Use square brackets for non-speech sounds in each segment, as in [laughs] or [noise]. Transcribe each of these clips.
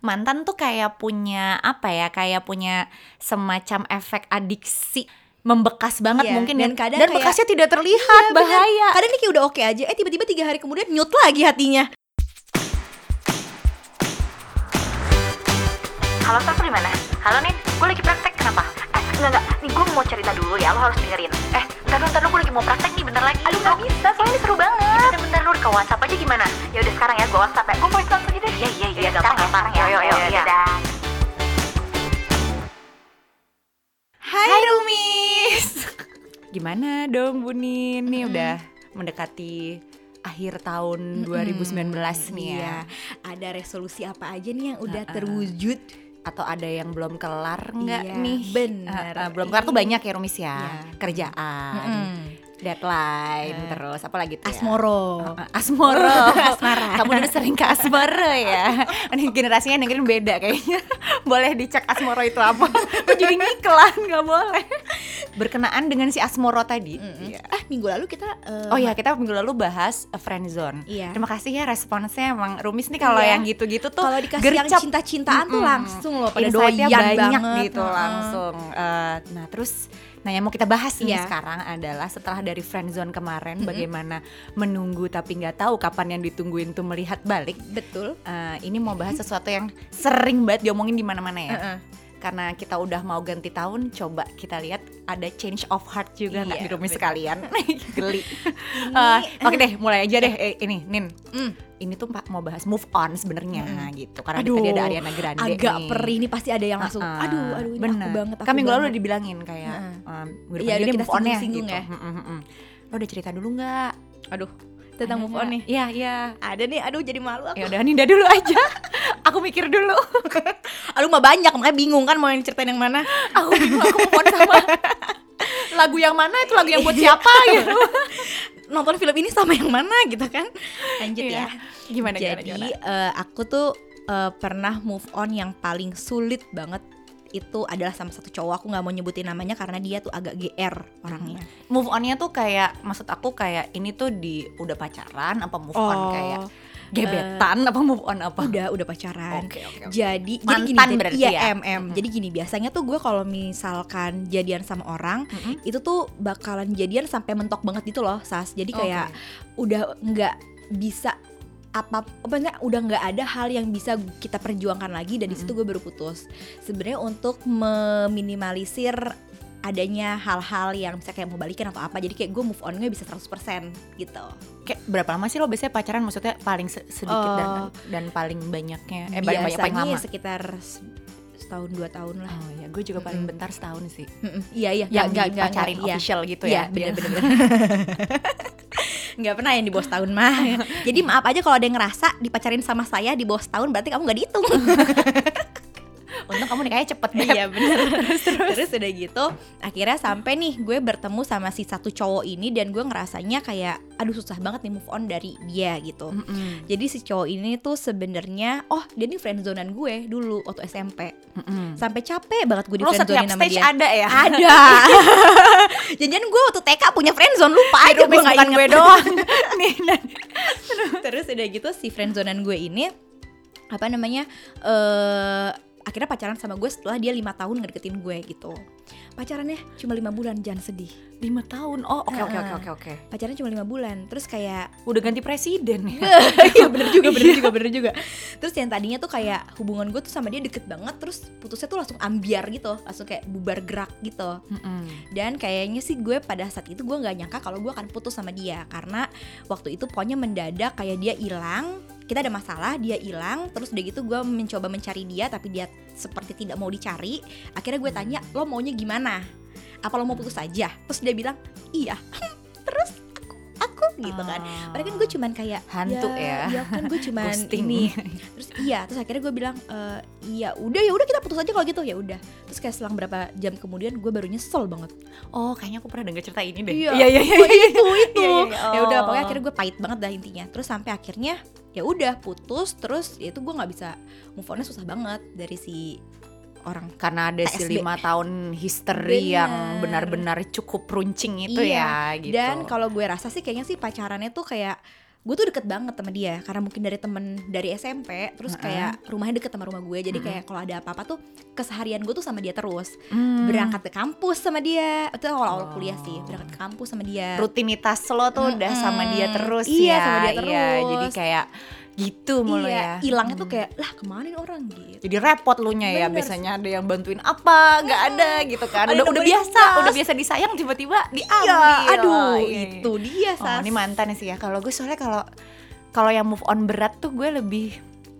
mantan tuh kayak punya apa ya kayak punya semacam efek adiksi membekas banget Iya, mungkin dan ya. kadang dan kayak- bekasnya tidak terlihat Iya, bener. bahaya Kadang nih kayak udah oke aja, eh tiba-tiba tiga hari kemudian nyut lagi hatinya. Halo Saf di mana? Halo Nin, gue lagi praktek kenapa? Enggak enggak, nih gue mau cerita dulu ya, lo harus dengerin. Eh, bentar dulu, bentar. Dulu, gue lagi mau praktek nih, bentar lagi. Aduh gak bisa, soalnya ini seru banget. Bentar, bentar. Dulu, ke WhatsApp aja gimana? Ya udah sekarang ya, gue WhatsApp ya. Gue voice note aja deh. Iya, iya, iya, gampang ya, sekarang ya, yo, yo, yo, dadah. Hai Rumis. [laughs] Gimana dong Bu Nin? Nih udah mendekati akhir tahun 2019 nih ya. Iya, ada resolusi apa aja nih yang udah Ha-ha. terwujud? Atau ada yang belum kelar nggak Iya, nih bener. Uh, uh, belum kelar tuh banyak ya Rumis ya Iya. kerjaan Mm-mm. Deadline Eh, terus apa lagi tuh ya? Asmoro. Uh, Asmoro [laughs] Asmara. Kamu dulu sering ke Asmoro ya [laughs] Ini generasinya dengerin beda kayaknya [laughs] Boleh dicek Asmoro itu apa Kok jadi ngiklan Gak boleh Berkenaan dengan si Asmoro tadi Mm-mm. Iya. Ah, minggu lalu kita eh, Oh ya kita minggu lalu bahas uh, friendzone Iya. Terima kasih ya responsnya emang Rumis nih kalau Iya. yang gitu-gitu tuh kalau dikasih yang gercep. cinta-cintaan tuh Mm-mm. langsung loh pada doyan banyak banget. gitu langsung Eh, Nah terus Nah yang mau kita bahas nih Iya. sekarang adalah setelah dari friendzone kemarin Mm-mm. Bagaimana menunggu tapi nggak tahu kapan yang ditungguin tuh melihat balik Betul. Eh, ini mau bahas sesuatu yang sering banget diomongin di mana-mana ya. Heeh. Karena kita udah mau ganti tahun, coba kita lihat ada change of heart juga nggak Iya, di bener. sekalian. [laughs] Geli. Ini, Eh, Oke deh, mulai aja deh. Eh, ini, Nin. Mm. Ini tuh Pak mau bahas move on sebenarnya Mm-mm. gitu. Karena Aduh, tadi ada Ariana Grande agak nih. perih nih pasti ada yang langsung. Uh-uh. aduh, aduh ini Bener. aku banget. Aku Kan minggu lalu udah dibilangin kayak Heeh. um, minggu Iya, udah ini kita move on ya gitu. ya. Mm, mm, mm. Lo udah cerita dulu nggak? Aduh, tentang Ada move on nih. Iya, iya. Ada nih, aduh jadi malu aku. Ya udah Ninda dulu aja. [laughs] Aku mikir dulu. [laughs] Aduh mah banyak, makanya bingung kan mau yang ceritain yang mana. [laughs] aku bingung aku move on sama lagu yang mana itu lagu yang buat siapa gitu Nonton film ini sama yang mana gitu kan. Lanjut Iya. ya. gimana Jadi gimana, gimana? eh, aku tuh eh, pernah move on yang paling sulit banget itu adalah sama satu cowok aku nggak mau nyebutin namanya karena dia tuh agak GR orangnya. move onnya tuh kayak maksud aku kayak ini tuh di udah pacaran apa move on Oh, kayak gebetan apa move on apa udah udah pacaran. oke oke oke. Jadi Mantan jadi gini, berarti iya ya? MM. Mm-mm. Jadi gini biasanya tuh gue kalau misalkan jadian sama orang Mm-mm. itu tuh bakalan jadian sampai mentok banget gitu loh, Sas. Jadi kayak Oke. udah nggak bisa apa enggak, udah nggak ada hal yang bisa kita perjuangkan lagi dan di situ gue baru putus. Sebenarnya untuk meminimalisir adanya hal-hal yang bisa kayak mau balikan atau apa jadi kayak gue move on-nya bisa 100% gitu kayak berapa lama sih lo biasanya pacaran maksudnya paling se- sedikit dan Oh. dan paling banyaknya eh paling banyak paling biasanya lama sekitar se- setahun dua tahun lah. Oh ya gue juga paling bentar setahun sih. Iya iya. Yang nggak- nggak- dipacarin nggak- iya. official gitu Iya, ya bener-bener [laughs] nggak pernah yang di bawah setahun mah. [laughs] Jadi maaf aja kalau ada yang ngerasa dipacarin sama saya di bawah setahun berarti kamu nggak dihitung [laughs] untung kamu nikahnya cepet Beb. iya bener. [laughs] Terus, terus. Udah gitu akhirnya sampai nih gue bertemu sama si satu cowok ini dan gue ngerasanya kayak aduh susah banget nih move on dari dia gitu. Mm-mm. jadi si cowok ini tuh sebenarnya oh dia nih friendzonean gue dulu waktu SMP Mm-mm. sampai capek banget gue di lo friendzonein sama stage dia. ada ya? Ada. [laughs] Janjian gue waktu TK punya friendzone lupa aja gue nggak gue doang. Nih [laughs] dan terus udah gitu si friendzonean gue ini apa namanya eh akhirnya pacaran sama gue setelah dia lima tahun ngedeketin gue gitu. Pacarannya cuma lima bulan jangan sedih. Lima tahun? Oh oke oke oke oke oke. Pacaran cuma lima bulan terus kayak udah ganti presiden ya? [laughs] Iya bener juga bener juga bener juga. Terus yang tadinya tuh kayak hubungan gue tuh sama dia deket banget terus putusnya tuh langsung ambiar gitu langsung kayak bubar gerak gitu. Mm-mm. dan kayaknya sih gue pada saat itu gue nggak nyangka kalau gue akan putus sama dia karena waktu itu pokoknya mendadak kayak dia hilang kita ada masalah dia hilang terus udah gitu gue mencoba mencari dia tapi dia seperti tidak mau dicari. Akhirnya gue tanya lo maunya gimana? Apa lo mau putus aja? Terus dia bilang iya [laughs] gitu kan. Ah. Padahal kan gue cuman kayak Hantu ya. ya. kan gue cuman [laughs] ini. Terus iya terus akhirnya gue bilang "Eh, iya udah ya udah kita putus aja kalau gitu. Ya udah. Terus kayak selang berapa jam kemudian gue baru nyesel banget. Oh kayaknya aku pernah denger cerita ini deh. Iya. iya iya iya Oh, itu itu. Iya, iya, iya. ya udah Oh. pokoknya akhirnya gue pahit banget dah intinya. Terus sampai akhirnya ya udah putus. Terus ya itu gue nggak bisa move onnya susah banget. Dari si orang karena ada si lima tahun history yang Bener. benar-benar cukup runcing itu Iya. ya gitu dan kalau gue rasa sih kayaknya sih pacarannya tuh kayak gue tuh deket banget sama dia karena mungkin dari temen dari SMP terus Heeh. kayak rumahnya deket sama rumah gue jadi Mm-mm. kayak kalau ada apa-apa tuh keseharian gue tuh sama dia terus Hmm. berangkat ke kampus sama dia itu awal-awal Oh. kuliah sih berangkat ke kampus sama dia rutinitas lo tuh udah sama dia terus Iya, ya sama dia Iya, terus. jadi kayak gitu mulu iya ya. hilangnya tuh Hmm. kayak lah ke mana nih orang gitu. Jadi repot lu nya ya biasanya ada yang bantuin apa nggak ada gitu kan. Udah udah biasa. tugas. udah biasa disayang tiba-tiba diambil. Iya aduh Iya, iya. itu dia oh sas. ini mantan sih ya. Kalau gue soalnya kalau kalau yang move on berat tuh gue lebih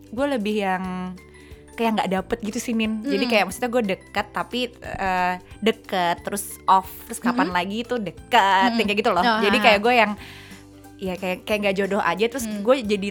gue lebih yang kayak nggak dapet gitu sih Nin jadi Mm. kayak maksudnya gue deket tapi eh, deket terus off terus kapan lagi tuh deket Mm-mm. kayak gitu loh. Oh, jadi kayak gue yang ya kayak kayak nggak jodoh aja terus Mm. gue jadi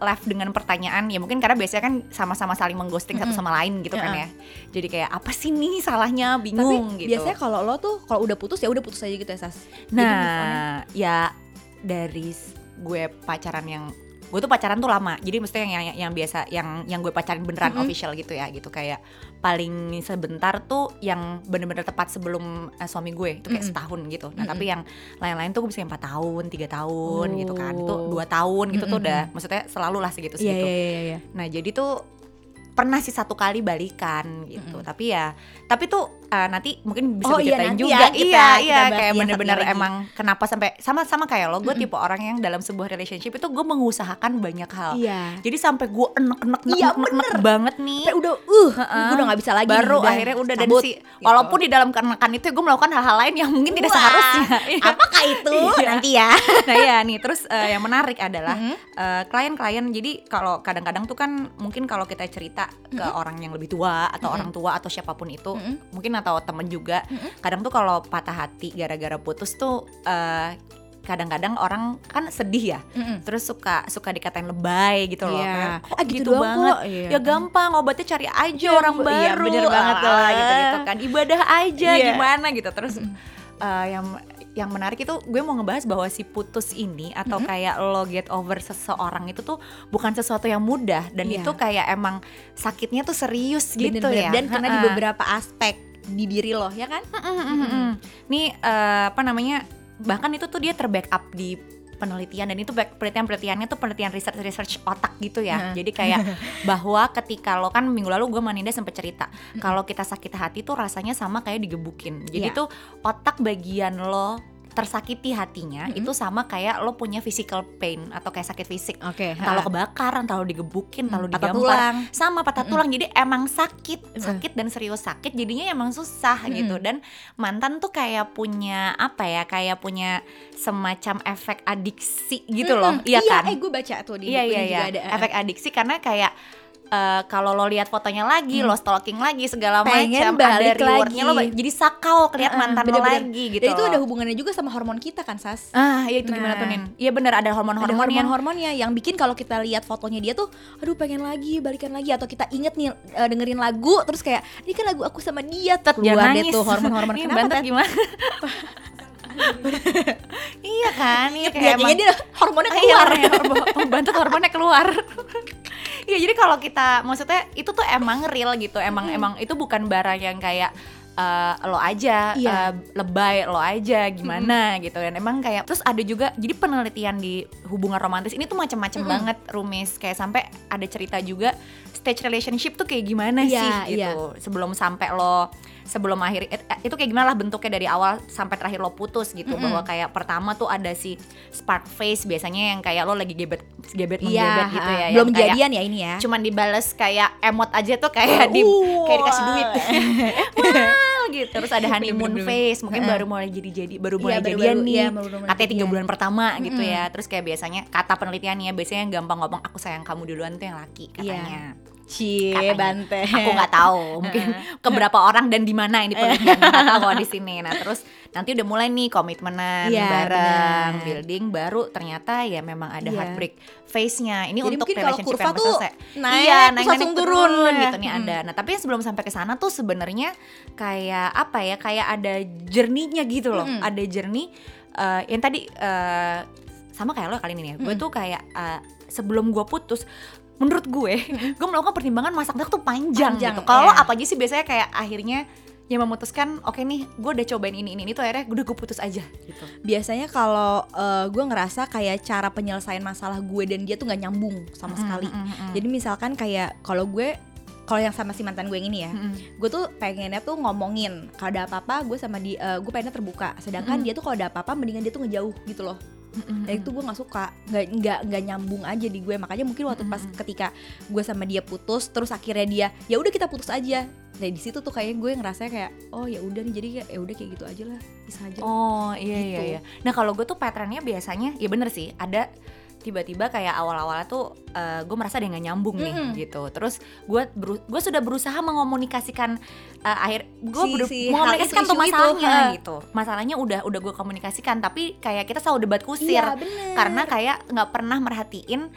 left dengan pertanyaan ya mungkin karena biasanya kan sama-sama saling mengghosting satu Mm-mm. sama lain gitu kan Ya. ya jadi kayak apa sih nih salahnya tapi bingung gitu biasanya kalau lo tuh kalau udah putus ya udah putus aja gitu ya sas Nah, ya dari gue pacaran yang gue tuh pacaran tuh lama. Jadi maksudnya yang yang, yang biasa yang yang gue pacaran beneran Mm-mm. official gitu ya, gitu kayak paling sebentar tuh yang bener-bener tepat sebelum eh, suami gue itu kayak Mm-mm. setahun gitu. Nah, Mm-mm. tapi yang lain-lain tuh gue bisa empat tahun, tiga tahun gitu kan. Itu Oh. dua tahun gitu tuh Mm-mm. udah maksudnya selalu lah segitu iya segitu. iya iya iya Nah, jadi tuh pernah sih satu kali balikan gitu. Mm-mm. Tapi ya tapi tuh eh, nanti mungkin bisa Oh, iya, ceritain nanti juga. ya, kita- iya, kita iya kayak yang bener-bener emang kenapa sampai sama sama kayak lo, gue Mm-mm. tipe orang yang dalam sebuah relationship itu gue mengusahakan banyak hal. iya Jadi sampai gue enek-enek Iya, enek banget nih. Sampai udah uh Heeh. gue udah nggak bisa lagi Baru nih, akhirnya udah dan cabut, sih gitu. walaupun di dalam kenekan itu gue melakukan hal-hal lain yang mungkin tidak Wah, seharusnya. [laughs] Iya. apakah itu Iya. nanti ya [laughs] nah ya nih terus eh, yang menarik adalah Mhm. eh, klien-klien jadi kalau kadang-kadang tuh kan mungkin kalau kita cerita ke orang yang lebih tua atau Mhm. orang tua atau siapa pun itu Mhm. mungkin atau temen juga Mhm. kadang tuh kalau patah hati gara-gara putus tuh eh, kadang-kadang orang kan sedih ya Mm-mm. terus suka suka dikatain lebay gitu loh Iya. kayak, kok Ah, gitu, gitu banget kok. Iya. ya gampang obatnya cari aja Iya, orang Bu. baru Iya, bener banget ah, tuh. gitu gitu kan ibadah aja Iya. gimana gitu terus Mm. eh, yang yang menarik itu gue mau ngebahas bahwa si putus ini atau Mhm. kayak lo get over seseorang itu tuh bukan sesuatu yang mudah dan Iya. itu kayak emang sakitnya tuh serius gitu Bener-bener. ya dan karena di beberapa aspek di diri lo ya kan Mm-mm. Nih eh, apa namanya bahkan itu tuh dia terbackup di penelitian dan itu penelitian-penelitiannya tuh penelitian research research otak gitu ya. Heeh. Jadi kayak [laughs] bahwa ketika lo kan minggu lalu gue Maninda sempet cerita kalau kita sakit hati tuh rasanya sama kayak digebukin. Jadi Iya. tuh otak bagian lo tersakiti hatinya Mm-mm. itu sama kayak lo punya physical pain atau kayak sakit fisik. oke Entah lo kebakaran, entah lo digebukin, entah lo patah tulang sama patah Mm-mm. tulang jadi emang sakit Mm. sakit dan serius sakit jadinya emang susah Mm-mm. gitu dan mantan tuh kayak punya apa ya kayak punya semacam efek adiksi gitu loh Mm-mm. iya kan eh gue baca tuh di iya iya iya ada efek adiksi karena kayak eh, kalau lo lihat fotonya lagi, Hmm. lo stalking lagi segala macam, ada balik rewardnya lo lagi. jadi sakau keliat Heeh, mantan lo bener-bener. lagi gitu. dan itu ada hubungannya juga sama hormon kita kan sas ah, ya itu gimana Nah. tuh Nin? Iya bener ada hormon-hormon yang hormon-hormonnya yang bikin kalau kita lihat fotonya dia tuh aduh pengen lagi balikan lagi atau kita inget nih eh, dengerin lagu terus kayak ini kan lagu aku sama dia jangan deh nangis. tuh hormon-hormon [laughs] kenapa Bantet Tet? gimana? [laughs] [laughs] iya kan, iya Ya, kayak kayaknya dia hormonnya Ah, [laughs] keluar Iya, hormon- bantu hormonnya keluar. [laughs] Iya, jadi kalau kita maksudnya itu tuh emang real gitu. Emang emang itu bukan barang yang kayak eh, lo aja Iya. eh, lebay lo aja gimana gitu dan emang kayak terus ada juga jadi penelitian di hubungan romantis ini tuh macam-macam Mm-mm. banget rumis. Kayak sampai ada cerita juga stage relationship tuh kayak gimana Iya, sih iya. gitu. Sebelum sampai lo sebelum akhir eh, eh, itu kayak gimana lah bentuknya dari awal sampai terakhir lo putus gitu. Mm-mm. bahwa kayak pertama tuh ada si spark face biasanya yang kayak lo lagi gebet gebet Iya, menggebet gitu ya yang belum jadian ya ini ya? cuman dibales kayak emot aja tuh kayak di Uh, kayak dikasih duit [laughs] [laughs] gitu. Terus [laughs] ada honeymoon face mungkin baru mulai jadi jadi baru Iya, mulai baru-baru, jadian nih. iya, katanya tiga bulan pertama gitu ya. Terus kayak biasanya kata penelitiannya biasanya yang gampang ngomong aku sayang kamu duluan tuh yang laki Iya. katanya. Cie Katanya. bante. Aku nggak tahu mungkin [laughs] ke berapa orang dan di mana ini penelitian. Nggak tahu di sini. Nah terus nanti udah mulai nih komitmenan Iya, bareng benar. building baru ternyata ya memang ada Iya. heartbreak phase-nya ini Jadi untuk relationship kurva yang tuh selesai naik, iya terus naik langsung turun. gitu nih Mm. ada nah tapi sebelum sampai ke sana tuh sebenarnya kayak apa ya kayak ada journey-nya gitu loh Mm. ada journey eh, yang tadi eh, sama kayak lo kali ini ya gue Mm. tuh kayak eh, sebelum gue putus menurut gue [laughs] gue melakukan pertimbangan masak-masak tuh panjang, Panjang, gitu kalau iya. apa aja sih biasanya kayak akhirnya yang memutuskan oke nih gue udah cobain ini ini ini tuh akhirnya udah gue putus aja gitu. Biasanya kalau eh, gue ngerasa kayak cara penyelesaian masalah gue dan dia tuh nggak nyambung sama sekali. Mm, jadi misalkan kayak kalau gue kalau yang sama si mantan gue yang ini ya gue tuh pengennya tuh ngomongin kalau ada apa-apa gue sama dia gue pengennya terbuka. Sedangkan dia tuh kalau ada apa-apa mendingan dia tuh ngejauh gitu loh Mm, mm, Dan itu gue nggak suka nggak nggak nggak nyambung aja di gue makanya mungkin waktu pas Mm-mm. ketika gue sama dia putus terus akhirnya dia ya udah kita putus aja dari di situ tuh kayaknya gue ngerasa kayak oh ya udah nih jadi kayak ya udah kayak gitu aja lah bisa aja Oh iya iya Gitu. iya. Nah kalau gue tuh patternnya biasanya ya bener sih ada tiba-tiba kayak awal-awal tuh eh, gue merasa dia nggak nyambung nih Mm-mm. gitu. Terus gue gue sudah berusaha mengomunikasikan eh, akhir gue Si- si mengomunikasikan tuh itu, masalahnya ha. gitu. Masalahnya udah udah gue komunikasikan tapi kayak kita selalu debat kusir iya bener karena kayak nggak pernah merhatiin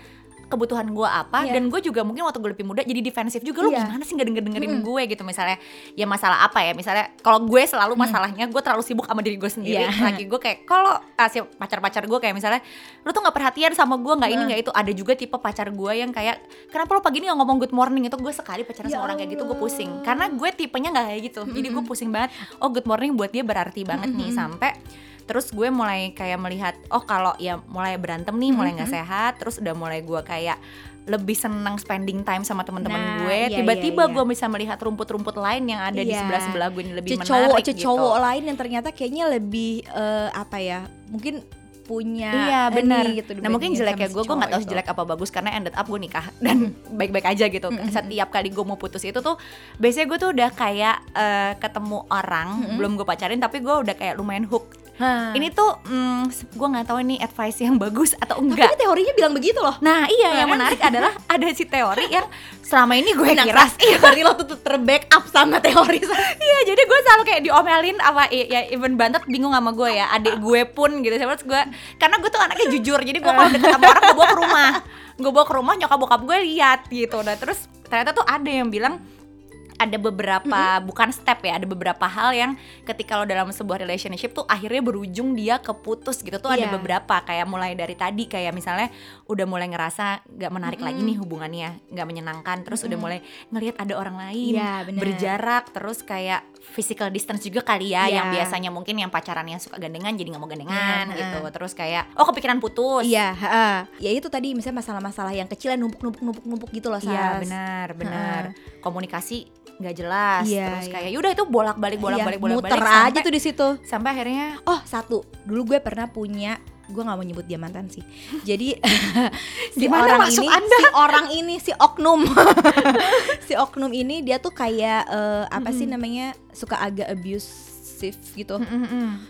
kebutuhan gue apa Iya. dan gue juga mungkin waktu gue lebih muda jadi defensif juga lu Iya. gimana sih nggak denger dengerin Mm-mm. gue gitu misalnya ya masalah apa ya misalnya kalau gue selalu Mm. masalahnya gue terlalu sibuk sama diri gue sendiri Iya. lagi gue kayak kalau kasih pacar-pacar gue kayak misalnya lu tuh nggak perhatian sama gue nggak ini Nah. nggak itu ada juga tipe pacar gue yang kayak kenapa lu pagi ini nggak ngomong good morning itu gue sekali pacaran Ya sama orang kayak gitu gue pusing karena gue tipenya nggak kayak gitu jadi gue pusing banget oh good morning buat dia berarti banget nih sampai terus gue mulai kayak melihat oh kalau ya mulai berantem nih mulai nggak sehat terus udah mulai gue kayak lebih senang spending time sama teman-teman Nah, gue iya, tiba-tiba iya, iya. gue bisa melihat rumput-rumput lain yang ada di Iya. sebelah sebelah gue ini lebih cowok menarik gitu cowok lain yang ternyata kayaknya lebih eh, apa ya mungkin punya Iya ini benar. gitu nah mungkin jeleknya gue, gue nggak tahu jelek apa bagus karena ended up gue nikah [laughs] dan baik-baik aja gitu. Mm-mm. Setiap kali gue mau putus itu tuh, biasanya gue tuh udah kayak eh, ketemu orang Mm-mm. belum gue pacarin tapi gue udah kayak lumayan hook. Hah. Ini tuh mm, gue nggak tahu ini advice yang bagus atau Tapi enggak. ini teorinya bilang begitu loh Nah iya yang Kan? menarik adalah ada si teori yang selama ini gue Nah, kira iya. [laughs] berarti lo tuh terbackup sama teori Iya jadi gue selalu kayak diomelin apa ya even bantet bingung sama gue ya adik gue pun gitu terus gue karena gue tuh anaknya jujur jadi gue kalau deket sama orang gue bawa ke rumah gue bawa ke rumah nyokap bokap gue lihat gitu nah terus ternyata tuh ada yang bilang ada beberapa bukan step ya ada beberapa hal yang ketika lo dalam sebuah relationship tuh akhirnya berujung dia keputus gitu tuh ada Iya. beberapa kayak mulai dari tadi kayak misalnya udah mulai ngerasa nggak menarik lagi Mm-mm. nih hubungannya nggak menyenangkan terus udah mulai ngelihat ada orang lain Iya, benar. berjarak terus kayak physical distance juga kali ya Iya. yang biasanya mungkin yang pacarannya suka gandengan jadi nggak mau gandengan Iya, gitu terus kayak oh kepikiran putus Iya, heeh. ya itu tadi misalnya masalah-masalah yang kecil yang numpuk-numpuk-numpuk gitu loh, Iya Sas. benar benar komunikasi nggak jelas Iya, terus iya. kayak yaudah itu bolak balik bolak balik Iya, bolak balik muter aja tuh di situ. sampai akhirnya Oh, satu. Dulu gue pernah punya gue nggak mau nyebut dia mantan sih. [laughs] Jadi [laughs] si Gimana orang ini, Anda? si orang ini, si oknum, [laughs] si oknum ini dia tuh kayak eh, apa sih namanya suka agak abusive gitu.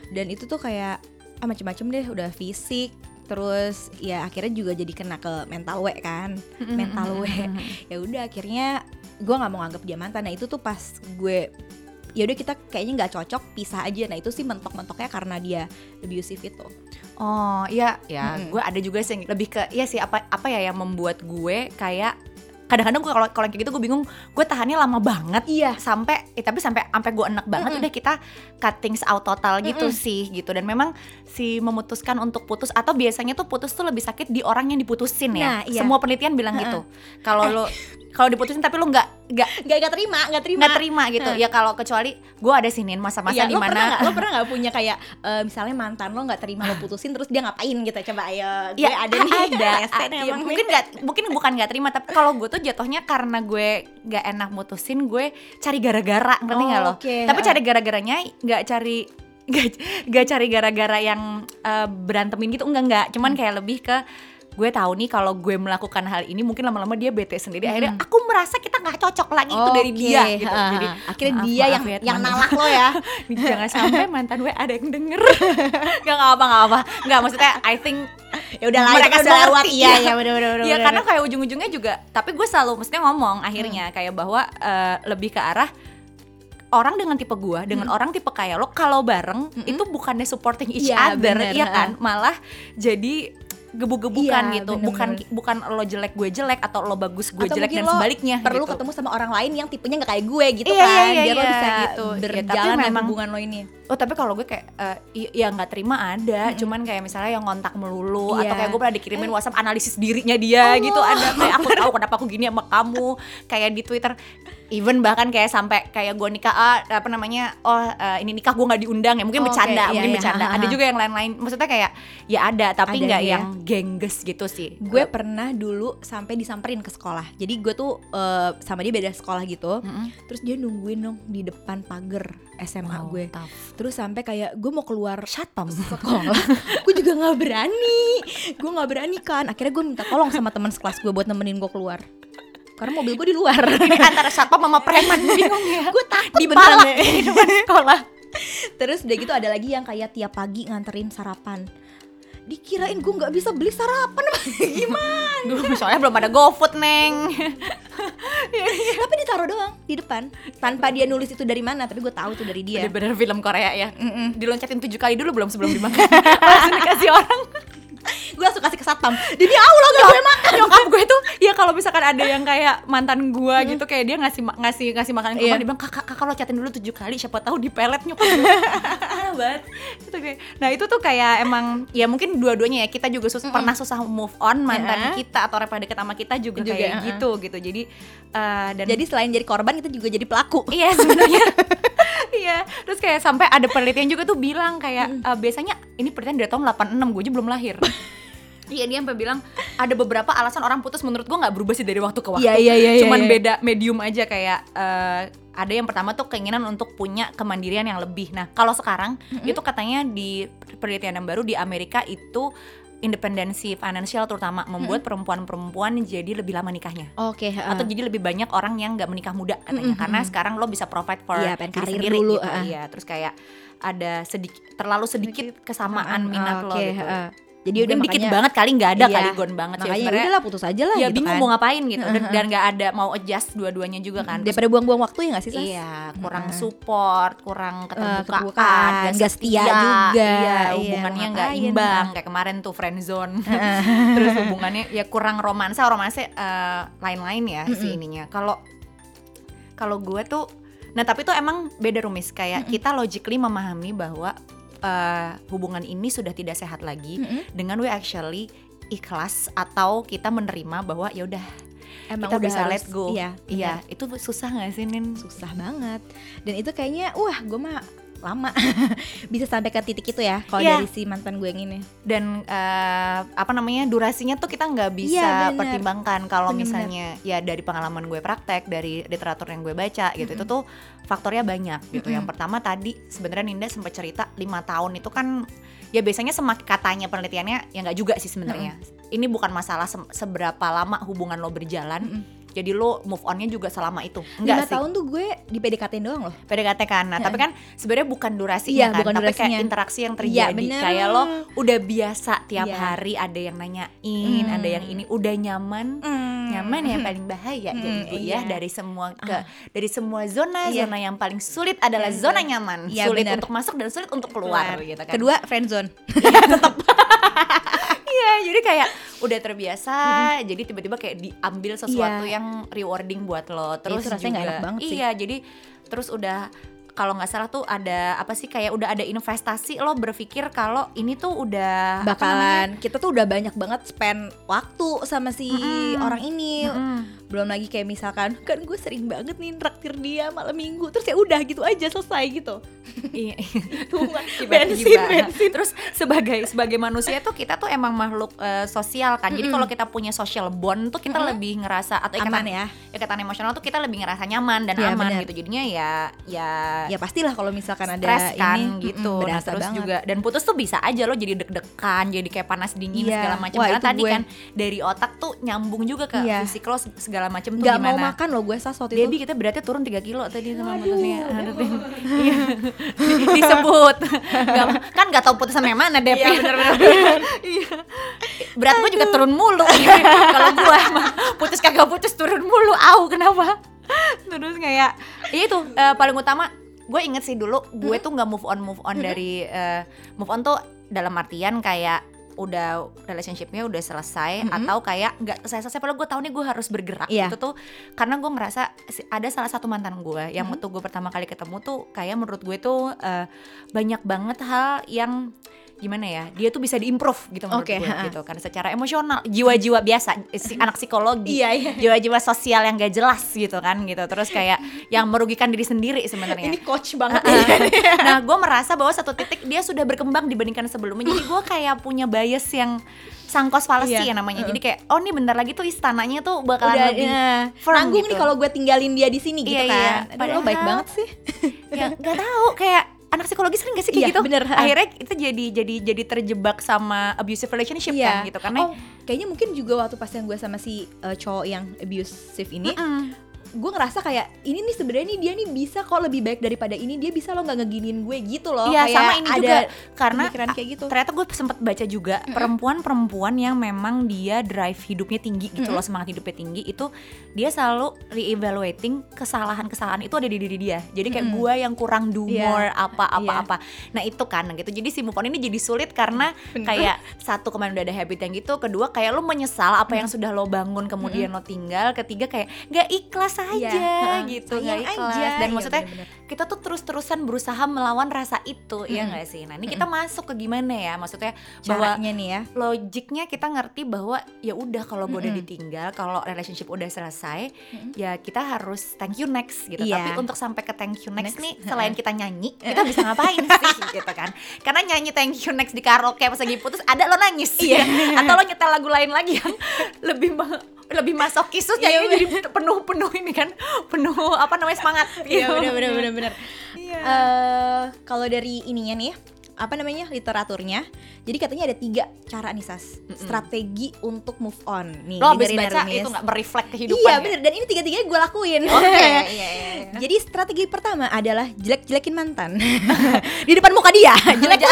Dan itu tuh kayak ah, macem-macem deh, udah fisik, terus ya akhirnya juga jadi kena ke mental we kan, mental we. ya udah akhirnya gue nggak mau nganggap dia mantan. Nah itu tuh pas gue ya udah kita kayaknya nggak cocok pisah aja nah itu sih mentok-mentoknya karena dia abusive itu Oh iya ya, Mm-mm. gue ada juga sih yang lebih ke ya sih apa apa ya yang membuat gue kayak kadang-kadang gue kalau kalau kayak gitu gue bingung gue tahannya lama banget iya sampai eh, tapi sampai sampai gue enak banget Mm-mm. udah kita cuttings out total gitu Mm-mm. sih gitu dan memang si memutuskan untuk putus atau biasanya tuh putus tuh lebih sakit di orang yang diputusin ya Nah, iya. semua penelitian bilang gitu kalau lo kalau diputusin tapi lo nggak nggak nggak nggak terima nggak terima. Nggak terima gitu. Heeh. ya kalau kecuali gue ada sinin masa-masa Iya, di mana lo [laughs] pernah nggak punya kayak eh, misalnya mantan lo nggak terima lo putusin terus dia ngapain gitu? Coba ayo gue Ya ada nih. [laughs] ada, Ya, mungkin nggak mungkin bukan nggak terima tapi kalau gue tuh jatuhnya karena gue nggak enak mutusin gue cari gara-gara ngerti Oh, nggak lo? oke. tapi cari gara-garanya nggak cari nggak nggak cari gara-gara yang eh, berantemin gitu enggak enggak. Hmm. cuman kayak lebih ke gue tahu nih kalau gue melakukan hal ini mungkin lama-lama dia bete sendiri. Hmm. akhirnya aku merasa kita nggak cocok lagi itu dari dia gitu. ha, jadi akhirnya maaf, dia maaf yang ya, yang nalak lo ya. [laughs] Jangan sampai mantan gue ada yang denger. [laughs] Nggak nggak apa nggak apa nggak maksudnya I think ya udah lah Mereka mereka udah lewat iya ya. iya bener bener bener, Iya karena kayak ujung-ujungnya juga tapi gue selalu mestinya ngomong akhirnya kayak bahwa eh, lebih ke arah orang dengan tipe gue dengan orang tipe kayak lo kalau bareng Mm-mm. itu bukannya supporting each Iya, other bener, iya ha. kan malah jadi gebuk-gebukan Iya, gitu bener-bener. bukan bukan lo jelek gue jelek atau lo bagus gue Atau jelek dan lo sebaliknya perlu gitu. ketemu sama orang lain yang tipenya nggak kayak gue gitu Iya, kan iya, iya, biar lo iya, bisa gitu. Ya, berjalan tapi lah memang- hubungan lo ini Oh tapi kalau gue kayak eh, i- ya nggak terima ada, cuman kayak misalnya yang kontak melulu atau Iya. kayak gue pernah dikirimin WhatsApp analisis dirinya dia gitu ada kayak aku tahu kenapa aku gini sama kamu [laughs] kayak di Twitter even bahkan kayak sampai kayak gue nikah ah, apa namanya oh eh, ini nikah gue nggak diundang ya mungkin Oh, bercanda oke, iya, mungkin iya, bercanda ha, ada [laughs] juga yang lain-lain maksudnya kayak ya ada tapi nggak ya. yang gengges gitu sih. Gue pernah dulu sampai disamperin ke sekolah. Jadi gue tuh eh, sama dia beda sekolah gitu. Mm-mm. terus dia nungguin dong di depan pagar SMA Wow, gue. tough. terus sampai kayak gue mau keluar Satpam. sekolah. [laughs] Gue juga nggak berani. Gue nggak berani kan. Akhirnya gue minta tolong sama teman sekelas gue buat nemenin gue keluar. Karena mobil gue di luar. Ini [laughs] antara satpam sama preman [laughs] bingung ya. Gue takut di pala ya. di depan sekolah. Terus udah gitu ada lagi yang kayak tiap pagi nganterin sarapan dikirain gue nggak bisa beli sarapan [laughs] gimana? Duh, soalnya belum ada GoFood neng. [laughs] Tapi ditaruh doang di depan. Tanpa dia nulis itu dari mana tapi gue tahu itu dari dia. Bener-bener film Korea ya. Mm-mm. Diloncatin tujuh kali dulu belum sebelum dimakan. [laughs] Langsung dikasih orang [laughs] gue langsung kasih ke satpam demi allah gak gue makan. Nyokap gue tuh Ya kalau misalkan ada yang kayak mantan gue gitu Kayak dia ngasih ngasih ngasih makanan ke rumah Dia bilang kakak kakak lo catin dulu tujuh kali Siapa tahu dipelet nyokap. Gue [laughs] Parah banget. Itu kayak- Nah itu tuh kayak emang Ya mungkin dua-duanya ya Kita juga sus- pernah susah move on Mantan Iya. kita Atau orang pernah deket sama kita juga, Juga, kayak uh-uh. gitu gitu. Jadi eh, dan jadi selain jadi korban kita juga jadi pelaku. Iya sebenarnya. [laughs] Iya, terus kayak sampai ada penelitian juga tuh bilang kayak eh, biasanya ini penelitian dari tahun 86 gue aja belum lahir. [laughs] Iya dia sampai bilang ada beberapa alasan orang putus menurut gue nggak berubah sih dari waktu ke waktu. Iya, iya, iya, Cuman iya, iya. beda medium aja kayak eh, ada yang pertama tuh keinginan untuk punya kemandirian yang lebih. Nah kalau sekarang itu katanya di penelitian yang baru di Amerika itu independensi finansial terutama membuat perempuan-perempuan jadi lebih lama nikahnya oke atau jadi lebih banyak orang yang nggak menikah muda katanya Mm-mm. karena sekarang lo bisa provide for pengen diri karir sendiri dulu, gitu. ah. iya terus kayak ada sedikit terlalu sedikit kesamaan minat lo Oke, gitu heeh. Jadi udah Mungkin dikit makanya- banget kali nggak ada Iya. kali gon banget ya makanya sebenarnya udahlah putus aja lah ya gitu bingung kan. mau ngapain gitu dan dan nggak ada mau adjust dua-duanya juga kan daripada buang-buang waktu ya gak sih Sas? Iya, kurang Heeh. support, kurang keterbukaan, keterbukaan, nggak nggak setia juga. iya, Iya, hubungannya nggak ngapain, imbang kayak kemarin tuh friend zone. [laughs] Terus hubungannya ya kurang romansa, romansa eh, lain-lain ya si ininya. Kalau kalau gue tuh, nah tapi tuh emang beda rumis kayak kita logically memahami bahwa eh, hubungan ini sudah tidak sehat lagi Mm-mm. dengan we actually ikhlas atau kita menerima bahwa ya udah emang kita udah bisa harus- let go. iya Iya, itu susah nggak sih Nin? susah banget dan itu kayaknya wah gue mah lama. [laughs] Bisa sampai ke titik itu ya kalau Iya. dari si mantan gue yang ini. Dan eh, apa namanya durasinya tuh kita nggak bisa Iya, bener. pertimbangkan. Kalau misalnya ya dari pengalaman gue praktek dari literatur yang gue baca gitu itu tuh faktornya banyak gitu. Yang Mm-mm. pertama tadi sebenarnya Ninda sempat cerita lima tahun itu kan ya biasanya semakin katanya penelitiannya ya nggak juga sih sebenarnya. Ini bukan masalah se- seberapa lama hubungan lo berjalan. Mm-mm. Jadi lo move onnya juga selama itu. Lima enggak sih. tahun tuh gue di PDKT doang loh. PDKT kan. Nah tapi kan sebenarnya bukan durasinya Iya, kan bukan tapi durasinya. kayak interaksi yang Iya, terjadi. Bener. kayak lo udah biasa tiap Iya. hari ada yang nanyain Hmm. ada yang ini udah nyaman? Nyaman ya paling bahaya. Hmm, jadi ya iya. dari semua ke dari semua zona Iya. zona yang paling sulit adalah Iya, zona nyaman. Iya, sulit bener. untuk masuk dan sulit untuk keluar, gitu kan. Kedua friend zone [laughs] iya jadi kayak udah terbiasa jadi tiba-tiba kayak diambil sesuatu Iya. yang rewarding buat lo terus itu rasanya juga enak banget sih. iya jadi terus udah kalau nggak salah tuh ada apa sih kayak udah ada investasi lo berpikir kalau ini tuh udah bakalan kita tuh udah banyak banget spend waktu sama si Mm-mm. orang ini Mm-mm. Belum lagi kayak misalkan kan gue sering banget nih traktir dia malam minggu terus ya udah gitu aja selesai gitu Iya. [laughs] Bensin bensin Terus sebagai sebagai manusia tuh kita tuh emang makhluk eh, sosial kan. Jadi Mm-mm. kalau kita punya social bond tuh kita Mm-mm. lebih ngerasa atau aman ikatan ya ikatan emosional tuh kita lebih ngerasa nyaman dan Iya, aman bener. gitu. Jadinya ya ya ya pastilah kalau misalkan ada kan ini gitu. mm-mm, Nah, berasa terus banget. juga dan putus tuh bisa aja lo jadi deg-degan, jadi kayak panas dingin Iya. segala macam. Karena tadi gue. kan dari otak tuh nyambung juga ke Iya. fisik lo segala macam tuh mau gimana. makan loh gue sas waktu itu Debbie kita beratnya turun 3 kilo tadi sama putusnya. Deb. Iya. [laughs] Disebut. Nggak, kan nggak tahu putus sama yang mana Deb. Iya, bener, bener, [laughs] Iya. Berat gue juga turun mulu. [laughs] Kalau gue mah putus kagak putus turun mulu. Au kenapa? Terus kayak ya itu eh, paling utama gue inget sih dulu gue tuh nggak move on move on dari eh, move on tuh dalam artian kayak udah relationshipnya udah selesai Mm-mm. atau kayak nggak selesai selesai padahal gue tahu nih gue harus bergerak Iya. itu tuh karena gue ngerasa ada salah satu mantan gue yang Mhm. waktu gue pertama kali ketemu tuh kayak menurut gue tuh eh, banyak banget hal yang gimana ya dia tuh bisa diimprove gitu menurut Oke, gue gitu kan secara emosional jiwa-jiwa biasa si anak psikologi Iya, iya. jiwa-jiwa sosial yang gak jelas gitu kan gitu terus kayak yang merugikan diri sendiri sebenarnya Ini coach banget [laughs] nah gue merasa bahwa satu titik dia sudah berkembang dibandingkan sebelumnya jadi gue kayak punya bias yang sangkos fallacy Iya. ya namanya jadi kayak oh nih bentar lagi tuh istananya tuh bakalan udah lebih ya, firm nanggung gitu. nih kalau gue tinggalin dia di sini gitu Iya, iya. kan. Padahal lo baik banget sih. ya nggak tahu kayak anak psikologi sering gak sih kayak Iya, gitu bener. akhirnya itu jadi jadi jadi terjebak sama abusive relationship kan gitu karena oh, kayaknya mungkin juga waktu pas yang gue sama si uh, cowok yang abusive ini, Mm-mm. Gue ngerasa kayak ini nih sebenarnya nih dia nih bisa kok lebih baik daripada ini dia bisa lo nggak ngeginiin gue gitu loh. Iya Kayak sama ini ada juga karena kayak gitu. ternyata gue sempat baca juga perempuan-perempuan yang memang dia drive hidupnya tinggi gitu loh semangat hidupnya tinggi itu dia selalu reevaluating kesalahan-kesalahan itu ada di diri dia jadi kayak Mm-mm. gue yang kurang do Iya. more apa apa Iya. apa nah itu kan gitu jadi si move on ini jadi sulit karena [laughs] Bener. kayak satu kemarin udah ada habit yang gitu kedua kayak lo menyesal apa yang sudah lo bangun kemudian lo tinggal ketiga kayak nggak ikhlas aja heeh. gitu Sayang aja. dan Iya, maksudnya bener-bener. kita tuh terus-terusan berusaha melawan rasa itu ya Mm-mm. nggak sih nah ini kita masuk ke gimana ya maksudnya bahwa caranya nih ya. logiknya kita ngerti bahwa ya udah kalau gue udah Mm-mm. ditinggal kalau relationship udah selesai Mm-mm. ya kita harus thank you next gitu Iya. tapi untuk sampai ke thank you next, Next. nih selain kita nyanyi [laughs] kita bisa ngapain sih gitu kan karena nyanyi thank you next di karaoke pas lagi putus ada lo nangis Iya. [laughs] atau lo nyetel lagu lain lagi yang [laughs] lebih lebih masokis terus Iya, nyanyinya jadi penuh penuh ini kan penuh apa namanya semangat Iya gitu. bener bener bener bener. Iya. Eh, kalau dari ininya nih apa namanya literaturnya jadi katanya ada tiga cara nih sas strategi untuk move on nih lo habis baca Rumis. itu nggak mereflek kehidupan iya ya? bener dan ini tiga tiganya gue lakuin Oke, iya, iya, iya. [laughs] jadi strategi pertama adalah jelek jelekin mantan [laughs] di depan muka dia jelek [laughs]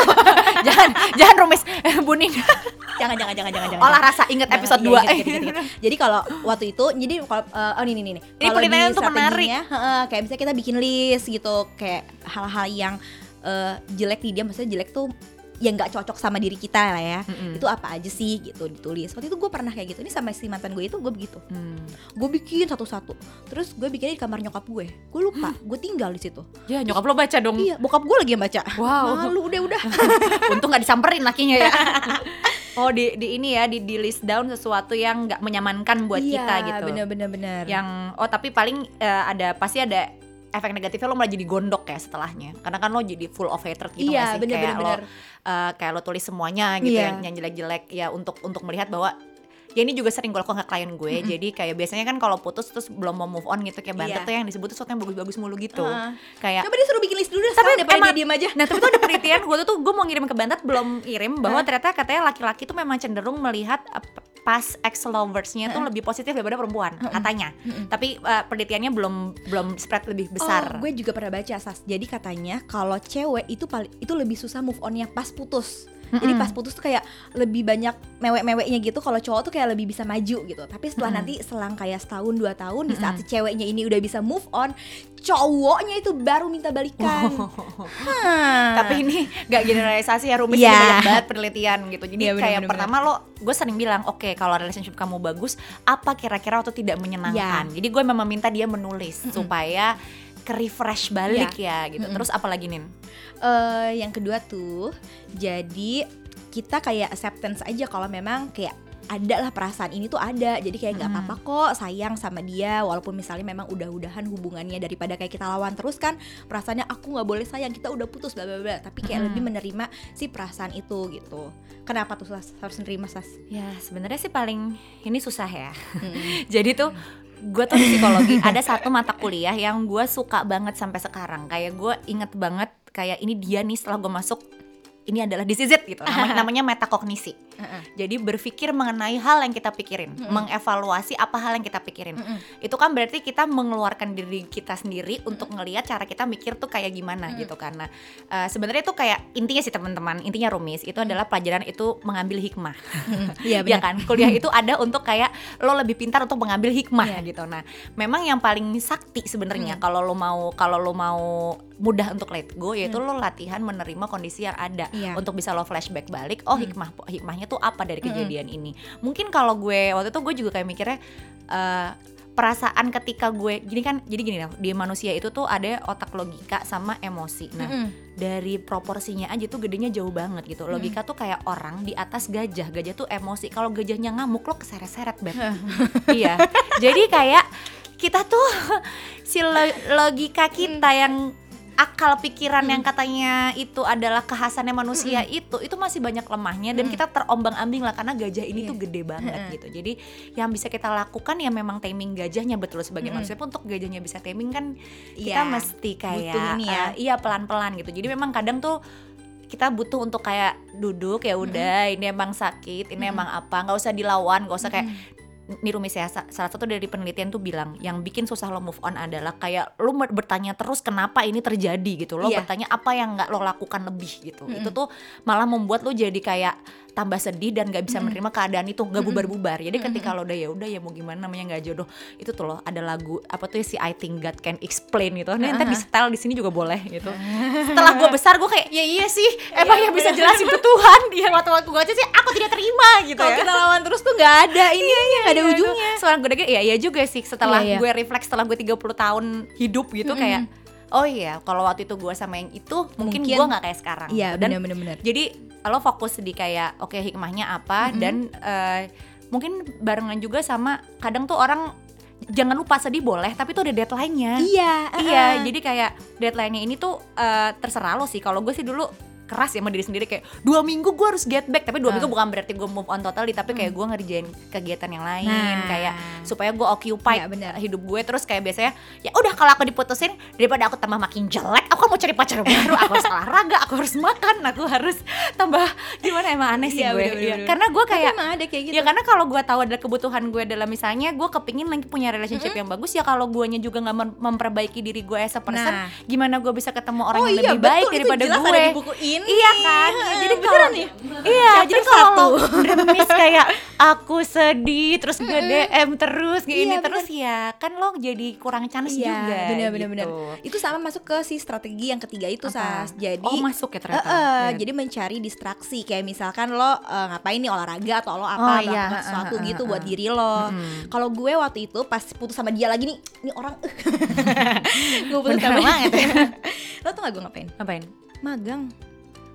jangan, jangan rumis, buning. jangan jangan jangan jangan jangan Olah rasa inget Jangan, episode iya, 2 inget, inget, inget. Jadi kalau waktu itu, jadi kalau eh, oh ini nih nih. Ini Kalau penilaian tuh menarik. heeh, kayak bisa kita bikin list gitu, kayak hal-hal yang eh, jelek di dia, maksudnya jelek tuh yang nggak cocok sama diri kita lah ya. Mm-mm. Itu apa aja sih gitu ditulis. Waktu itu gue pernah kayak gitu. Ini sama si mantan gue itu gue begitu. Hmm. Gue bikin satu-satu. Terus gue bikinnya di kamar nyokap gue. Gue lupa. Gue tinggal di situ. Ya nyokap lo baca dong. Iya, bokap gue lagi yang baca. Wow. Malu udah udah. [laughs] Untung nggak disamperin lakinya ya. [laughs] oh di, di ini ya di, di list down sesuatu yang nggak menyamankan buat Iya, kita gitu. Bener-bener bener. Yang oh tapi paling eh, ada pasti ada efek negatifnya lo malah jadi gondok ya setelahnya. Karena kan lo jadi full of hatred gitu Iya, sih? bener, kayak bener, lo bener. eh, kayak lo tulis semuanya gitu Iya. yang, yang jelek-jelek ya untuk untuk melihat bahwa ya ini juga sering gue lakukan ke klien gue jadi kayak biasanya kan kalau putus terus belum mau move on gitu kayak bantet Iya. tuh yang disebut tuh sesuatu yang bagus-bagus mulu gitu Heeh. kayak Coba dia suruh bikin list dulu daripada emang- dia diem aja. Nah tapi tuh ada penelitian [laughs] gue tuh gue mau ngirim ke Bantet belum kirim bahwa ternyata katanya laki-laki tuh memang cenderung melihat uh, pas ex loversnya tuh lebih positif daripada perempuan katanya. Tapi uh, penelitiannya belum belum spread lebih besar. Oh, gue juga pernah baca sas. Jadi katanya kalau cewek itu paling itu lebih susah move onnya pas putus. Jadi Mm-mm. pas putus tuh kayak lebih banyak mewek-meweknya gitu. Kalau cowok tuh kayak lebih bisa maju gitu. Tapi setelah Mm-mm. nanti selang kayak setahun dua tahun di saat si ceweknya ini udah bisa move on, cowoknya itu baru minta balikan. Hah. Tapi ini gak generalisasi ya Iya. ini banyak banget penelitian gitu. Jadi bener, kayak bener, pertama lo gue sering bilang oke kalau relationship kamu bagus apa kira-kira waktu tidak menyenangkan. Iya. Jadi gue memang meminta dia menulis supaya ke refresh balik Iya. ya gitu. Mm-mm. Terus apa lagi Nin? Eh, yang kedua tuh jadi kita kayak acceptance aja kalau memang kayak ada lah perasaan ini tuh ada jadi kayak nggak Mm. apa-apa kok sayang sama dia walaupun misalnya memang udah-udahan hubungannya daripada kayak kita lawan terus kan perasaannya aku nggak boleh sayang kita udah putus bla bla bla tapi kayak Mm. lebih menerima si perasaan itu gitu kenapa tuh Sas? harus nerima sas Ya sebenarnya sih paling ini susah ya. Mm. [laughs] Jadi tuh gue tuh psikologi ada satu mata kuliah yang gue suka banget sampai sekarang. Kayak gue inget banget kayak ini dia nih setelah gue masuk ini adalah this is it gitu. Namanya, [laughs] namanya metakognisi. Jadi berpikir mengenai hal yang kita pikirin, Mm-mm. mengevaluasi apa hal yang kita pikirin. Mm-mm. Itu kan berarti kita mengeluarkan diri kita sendiri untuk ngelihat cara kita mikir tuh kayak gimana Mm. gitu karena eh, sebenarnya itu kayak intinya sih teman-teman, intinya rumis itu adalah pelajaran itu mengambil hikmah. [laughs] Iya ya kan kuliah itu ada untuk kayak lo lebih pintar untuk mengambil hikmah Iya. gitu nah memang yang paling sakti sebenarnya Hmm. kalau lo mau kalau lo mau mudah untuk let go yaitu lo latihan menerima kondisi yang ada Iya. untuk bisa lo flashback balik oh Hmm. hikmah hikmahnya tuh apa dari kejadian ini? Mungkin kalau gue waktu itu gue juga kayak mikirnya eh, perasaan ketika gue gini kan jadi gini lah di manusia itu tuh ada otak logika sama emosi. Nah Mm-mm. dari proporsinya aja tuh gedenya jauh banget gitu. Logika tuh kayak orang di atas gajah gajah tuh emosi. Kalau gajahnya ngamuk lo keseret-seret beb. [laughs] Iya. Jadi kayak kita tuh [laughs] si lo- logika kita yang akal pikiran yang katanya itu adalah kekhasannya manusia itu itu masih banyak lemahnya dan kita terombang-ambing lah karena gajah ini tuh gede banget gitu. Jadi yang bisa kita lakukan ya memang taming gajahnya betul sebagai manusia pun untuk gajahnya bisa taming kan kita Iya, mesti kayak ya. eh, iya pelan-pelan gitu. Jadi memang kadang tuh kita butuh untuk kayak duduk ya udah ini emang sakit ini emang apa nggak usah dilawan nggak usah kayak Rumis ya sa- salah satu dari penelitian tuh bilang yang bikin susah lo move on adalah kayak lo ber- bertanya terus kenapa ini terjadi gitu. Lo Iya. bertanya apa yang nggak lo lakukan lebih gitu. Itu tuh malah membuat lo jadi kayak tambah sedih dan nggak bisa menerima keadaan itu nggak bubar-bubar. Jadi ketika lo udah ya udah ya mau gimana namanya nggak jodoh itu tuh loh ada lagu apa tuh ya, si I think God can explain gitu. Nah, ntar di setel di sini juga boleh gitu. [laughs] Setelah gue besar gue kayak ya iya sih emang yang bisa jelasin itu Tuhan ya waktu waktu gue aja sih aku tidak terima gitu Kalau ya. kita lawan terus tuh nggak ada ini nggak ada ujungnya. Soalnya gue ya iya juga sih setelah Iya, iya. gue refleks setelah gue 30 tahun hidup gitu kayak oh iya kalau waktu itu gue sama yang itu mungkin, Mungkin- gue nggak kayak sekarang. Iya gitu. dan benar benar. jadi lo fokus di kayak oke hikmahnya apa dan eh, mungkin barengan juga sama kadang tuh orang jangan lupa sedih boleh tapi tuh ada deadline-nya Iya. Iya, uh-uh. jadi kayak deadline-nya ini tuh eh, terserah lo sih. Kalau gue sih dulu keras ya sama diri sendiri kayak dua minggu gue harus get back tapi dua Ah. minggu bukan berarti gue move on totally tapi kayak gue ngerjain kegiatan yang lain Nah. kayak supaya gue occupy Iya, benar. hidup gue terus kayak biasanya ya udah kalau aku diputusin daripada aku tambah makin jelek aku mau cari pacar baru aku harus olahraga aku harus makan aku harus tambah gimana emang aneh sih Iya, gue bener, Iya, bener. karena gue kayak emang ada kayak gitu. Ya karena kalau gue tahu adalah kebutuhan gue adalah misalnya gue kepingin lagi punya relationship yang bagus ya kalau guanya juga nggak mem- memperbaiki diri gue as a person Nah. gimana gue bisa ketemu orang Oh yang iya, lebih baik betul, itu daripada jelas gue ada di buku ini. iya kan Ya, jadi Beneran kalau nih? iya Chapter jadi kalau remis kayak aku sedih terus gue DM terus kayak ini Iya, terus ya kan lo jadi kurang chance Iya, juga benar benar gitu. benar. Itu sama masuk ke si strategi yang ketiga itu Apa? Sas. Jadi oh masuk ya ternyata Eh, eh, Iya. jadi mencari distraksi kayak misalkan lo eh, ngapain nih olahraga atau lo Oh, apa iya, melakukan eh, sesuatu eh, gitu eh, buat eh. diri lo. Mm-mm. Kalau gue waktu itu pas putus sama dia lagi nih, nih orang [laughs] gue putus sama banget ya. Lo tau gak gue ngapain? ngapain Magang.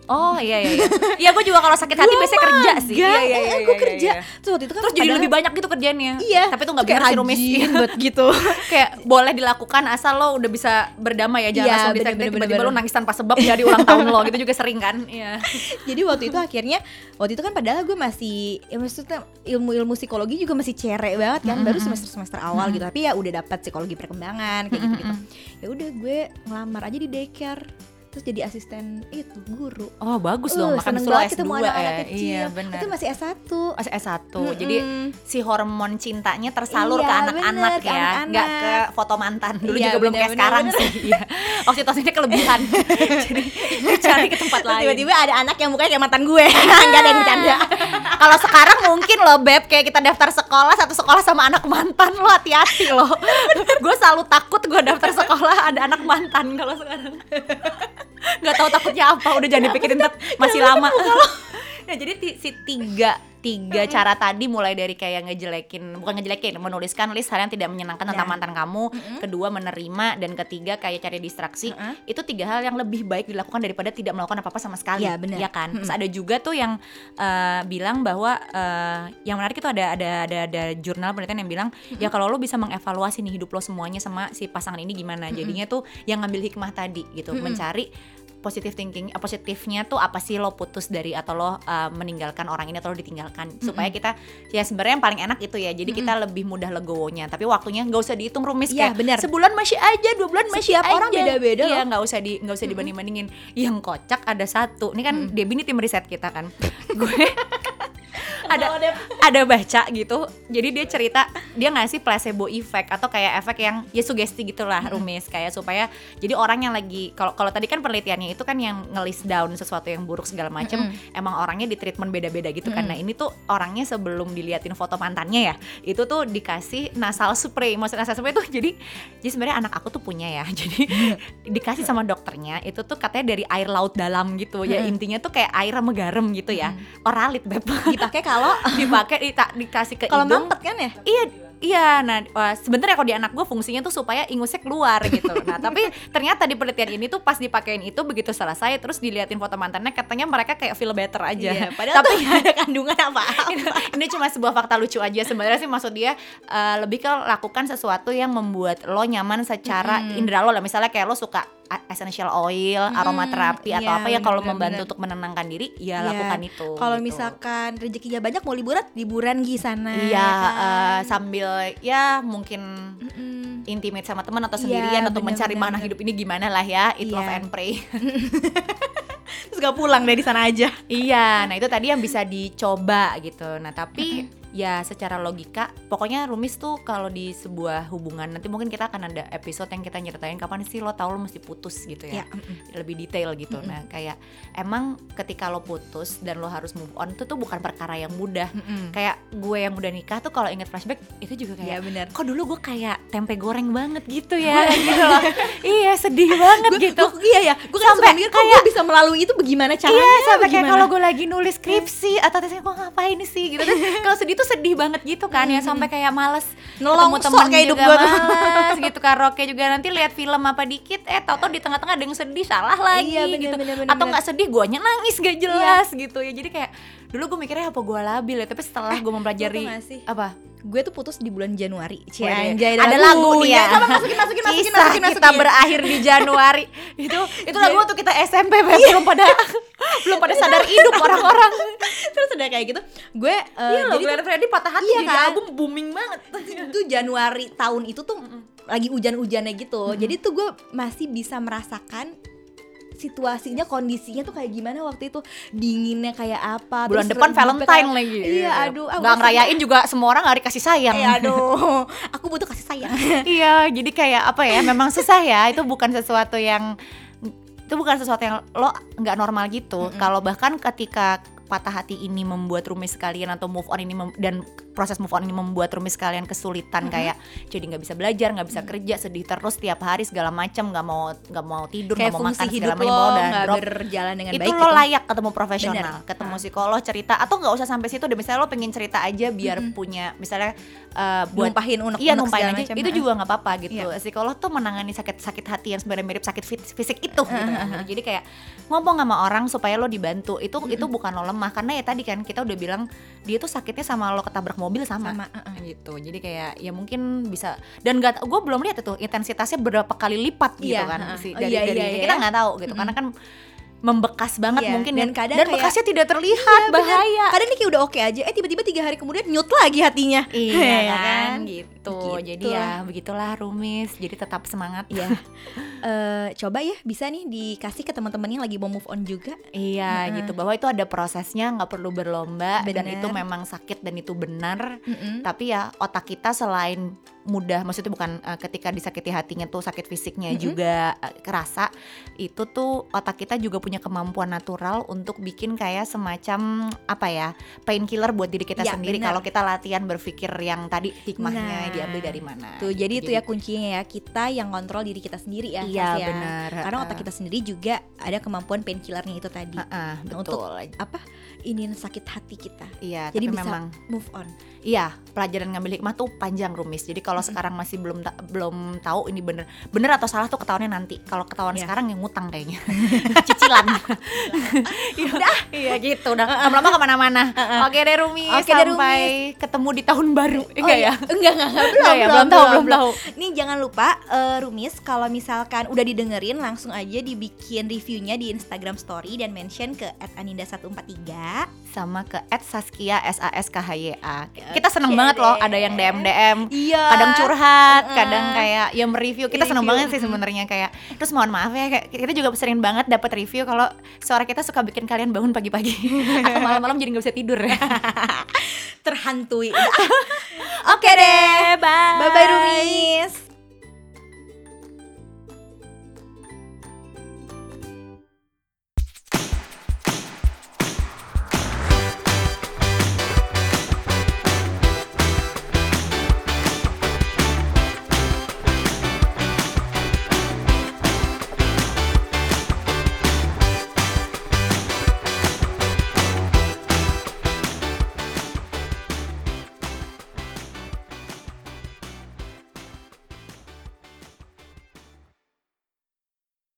Oh iya iya iya. Iya gue juga kalau sakit hati biasanya kerja sih. Iya iya iya. gue iya, kerja. iya. Terus waktu itu kan Terus jadi lebih banyak gitu kerjaannya. Iya. Tapi tuh nggak bener sih rumis. buat [laughs] gitu. kayak boleh dilakukan asal lo udah bisa berdamai ya jangan Iya, langsung bener, tiba-tiba lo nangis tanpa sebab di hari ulang [laughs] tahun lo gitu juga sering kan. Iya. Jadi waktu itu akhirnya waktu itu kan padahal gue masih ya maksudnya ilmu-ilmu psikologi juga masih cere banget kan baru semester semester awal gitu tapi ya udah dapat psikologi perkembangan kayak gitu gitu. Ya udah gue ngelamar aja di daycare terus jadi asisten itu guru. Oh bagus Uh, dong makan seneng banget S2 ketemu ya. anak-anak kecil. Iya benar. Itu masih S1. Masih S1. Mm-mm. Jadi si hormon cintanya tersalur Iya, ke anak-anak bener, ya, anak-anak. nggak ke foto mantan. Dulu Iya, juga belum kayak bener, sekarang bener. sih. Iya. Oksitosinnya kelebihan. [laughs] Jadi cari ke tempat lain. tiba-tiba ada anak yang mukanya kayak mantan gue. [laughs] Enggak ada yang bercanda. Kalau sekarang mungkin loh beb kayak kita daftar sekolah satu sekolah sama anak mantan lo hati-hati loh. [laughs] gue selalu takut gue daftar sekolah ada anak mantan kalau sekarang. Nggak tahu takutnya apa udah jangan dipikirin Tet. masih lama. [laughs] Nah jadi si tiga tiga cara tadi mulai dari kayak ngejelekin bukan ngejelekin menuliskan list hal yang tidak menyenangkan tentang Ya. mantan kamu. Kedua menerima dan ketiga kayak cari distraksi. Mm-mm. itu tiga hal yang lebih baik dilakukan daripada tidak melakukan apa apa sama sekali. Ya, benar. ya kan? Terus ada juga tuh yang eh, bilang bahwa eh, yang menarik itu ada ada ada ada jurnal penelitian yang bilang ya kalau lo bisa mengevaluasi nih hidup lo semuanya sama si pasangan ini gimana? Jadinya tuh yang ngambil hikmah tadi gitu mencari positive thinking eh, positifnya tuh apa sih lo putus dari atau lo eh, meninggalkan orang ini atau lo ditinggalkan? Supaya kita ya sebenarnya yang paling enak itu ya jadi kita lebih mudah legowonya. Tapi waktunya nggak usah dihitung rumis Iya, kayak benar. sebulan masih aja dua bulan masih Setiap aja. orang beda-beda loh. nggak usah di nggak usah dibanding bandingin yang kocak ada satu. Ini kan Debbie ini tim riset kita kan. [laughs] Gue [laughs] ada ada. baca gitu. Jadi dia cerita dia ngasih placebo effect atau kayak efek yang ya sugesti gitulah rumis. Kayak supaya jadi orang yang lagi kalau kalau tadi kan penelitiannya itu kan yang ngelis down sesuatu yang buruk segala macem emang orangnya di treatment beda-beda gitu kan. Nah ini tuh orangnya sebelum diliatin foto mantannya ya itu tuh dikasih nasal spray. Maksud nasal spray tuh jadi jadi sebenarnya anak aku tuh punya ya. [laughs] Jadi dikasih sama dokternya itu tuh katanya dari air laut dalam gitu. Ya intinya tuh kayak air sama garam gitu ya. Oralit beb dipakai kalau dipakai dita- dikasih ke kalau mampet kan ya? Iya iya. Nah wah, sebenarnya kalau di anak gue fungsinya tuh supaya ingusnya keluar gitu. Nah tapi ternyata di penelitian ini tuh pas dipakein itu begitu selesai terus diliatin foto mantannya katanya mereka kayak feel better aja. Iya, padahal tapi tuh ada kandungan apa [laughs] ini, ini cuma sebuah fakta lucu aja sebenarnya sih. Maksud dia eh, lebih ke lakukan sesuatu yang membuat lo nyaman secara indera lo lah. Misalnya kayak lo suka essential oil, aromaterapi atau iya, apa ya kalau membantu untuk menenangkan diri ya Iya. lakukan itu. kalau gitu. misalkan rezekinya banyak mau liburan liburan di sana Iya, kan? eh, sambil ya mungkin Mm-mm. intimate sama teman atau Iya, sendirian atau mencari makna hidup ini gimana lah ya, it Iya. love and pray. [laughs] terus gak pulang dari sana aja iya, nah itu tadi yang bisa dicoba gitu. Nah tapi ya secara logika, pokoknya Rumis tuh kalau di sebuah hubungan nanti mungkin kita akan ada episode yang kita nyeritain kapan sih lo tahu lo mesti putus gitu ya. ya mm-mm. lebih detail gitu. Nah, kayak emang ketika lo putus dan lo harus move on itu tuh bukan perkara yang mudah. Mm-mm. Kayak gue yang udah nikah tuh kalau inget flashback itu juga Iya kayak benar kok dulu gue kayak tempe goreng banget gitu ya gitu loh. [laughs] iya, sedih banget gitu. Gua- iya ya gue kan Sampai mikir kok gue bisa melalui itu bagaimana caranya Iya sampai kayak kalau gue lagi nulis skripsi atau tesnya kok ngapain sih gitu kalau sedih tuh sedih banget gitu kan ya sampai kayak males Nelongso temen kayak hidup juga gua tuh. males gitu karaoke juga nanti lihat film apa dikit eh tau-tau di tengah-tengah ada yang sedih salah lagi Iya, bener, gitu. bener, bener, atau nggak sedih guanya nangis gak jelas gitu ya. Jadi kayak dulu gue mikirnya apa gue labil ya tapi setelah gue mempelajari apa gue tuh putus di bulan Januari Cie, Waduh, anjay, ada lagu nih ya. Coba [laughs] masukin masukin masukin Kisah masukin kita masukin. berakhir di Januari [laughs] itu itu lagu waktu kita SMP. Iya. belum pada [laughs] belum pada sadar hidup orang-orang terus udah kayak gitu gue uh, Iya loh, jadi Glenn Fredly patah hati Iya jadi kan? album booming banget. itu Januari tahun itu tuh lagi hujan-hujannya gitu jadi tuh gue masih bisa merasakan situasinya kondisinya tuh kayak gimana waktu itu dinginnya kayak apa Bulan terus depan Valentine kayak- lagi. iya aduh Nggak gua ngerayain juga semua orang hari kasih sayang. Eh, aduh aku butuh kasih sayang [laughs] iya, jadi kayak apa ya? Memang susah ya. Itu bukan sesuatu yang itu bukan sesuatu yang lo nggak normal gitu. Kalau bahkan ketika patah hati ini membuat rumis sekalian atau move on ini dan proses move on ini membuat rumis sekalian kesulitan kayak jadi nggak bisa belajar nggak bisa kerja sedih terus tiap hari segala macam nggak mau nggak mau tidur nggak mau makan segala macam lo mau dan nggak drop berjalan dengan itu baik lo gitu. layak ketemu profesional, Bener. ketemu psikolog cerita atau nggak usah sampai situ deh misalnya lo pengen cerita aja biar punya misalnya uh, buat numpahin unek Iya numpahin aja, itu juga nggak apa-apa gitu. Iya. Psikolog tuh menangani sakit-sakit hati yang sebenarnya mirip sakit fisik itu. gitu. Jadi kayak ngomong sama orang supaya lo dibantu. Itu itu bukan lo lemah karena ya tadi kan kita udah bilang dia tuh sakitnya sama lo ketabrak mobil sama, Sama, gitu. Jadi kayak ya mungkin bisa dan gak gue belum lihat itu intensitasnya berapa kali lipat gitu Iya, kan si Oh, dari, iya, dari iya, kita iya. nggak tahu gitu karena kan membekas banget Iya, mungkin dan ya. kadang dan kayak- bekasnya tidak terlihat Iya, bener. bahaya. kadang ini kayak udah oke aja eh tiba-tiba tiga hari kemudian nyut lagi hatinya Iya [laughs] Ya kan gitu. Gitu Jadi ya begitulah Rumis. Jadi tetap semangat ya [laughs] Eh, coba ya bisa nih dikasih ke teman-teman yang lagi mau move on juga Iya gitu bahwa itu ada prosesnya nggak perlu berlomba dan Bener. itu memang sakit dan itu benar. Mm-mm. Tapi ya otak kita selain mudah, maksudnya bukan eh, ketika disakiti hatinya tuh sakit fisiknya juga eh, kerasa. Itu tuh otak kita juga punya kemampuan natural untuk bikin kayak semacam apa ya painkiller buat diri kita Ya, sendiri. Kalau kita latihan berpikir yang tadi hikmahnya Nah, diambil dari mana. Tuh, jadi itu Gitu. ya kuncinya ya kita yang kontrol diri kita sendiri ya. Iya ya. benar. Karena otak kita sendiri juga ada kemampuan painkillernya itu tadi. Heeh, Nah, betul. Apa? Ini sakit hati kita. Iya, Jadi tapi bisa memang move on. Iya, pelajaran ngambil hikmah tuh panjang rumis. Jadi kalau sekarang masih belum ta- belum tahu ini bener bener atau salah tuh ketahuannya nanti. Kalau ketahuan Iya. sekarang yang ngutang kayaknya, [laughs] cicilan. [laughs] udah, iya gitu. Udah lama-lama ke mana-mana. Oke deh Rumi, Oke deh, sampai ketemu di tahun baru. Eh, enggak ya? Enggak, enggak, enggak, belum, Enggak ya, belum tahu, belum tahu. Nih jangan lupa eh, Rumis kalau misalkan udah didengerin langsung aja dibikin reviewnya di Instagram story dan mention ke @aninda143. Sama ke @saskia s a s k h y a. Kita seneng Oke banget loh ada yang DM DM. Iya. Kadang curhat, Heeh. kadang kayak ya mereview. Kita seneng banget sih sebenarnya kayak. Terus mohon maaf ya kayak kita juga sering banget dapat review kalau suara kita suka bikin kalian bangun pagi-pagi [laughs] atau malam-malam jadi nggak bisa tidur. [laughs] terhantui. Oke deh. Bye. Bye bye Rumis.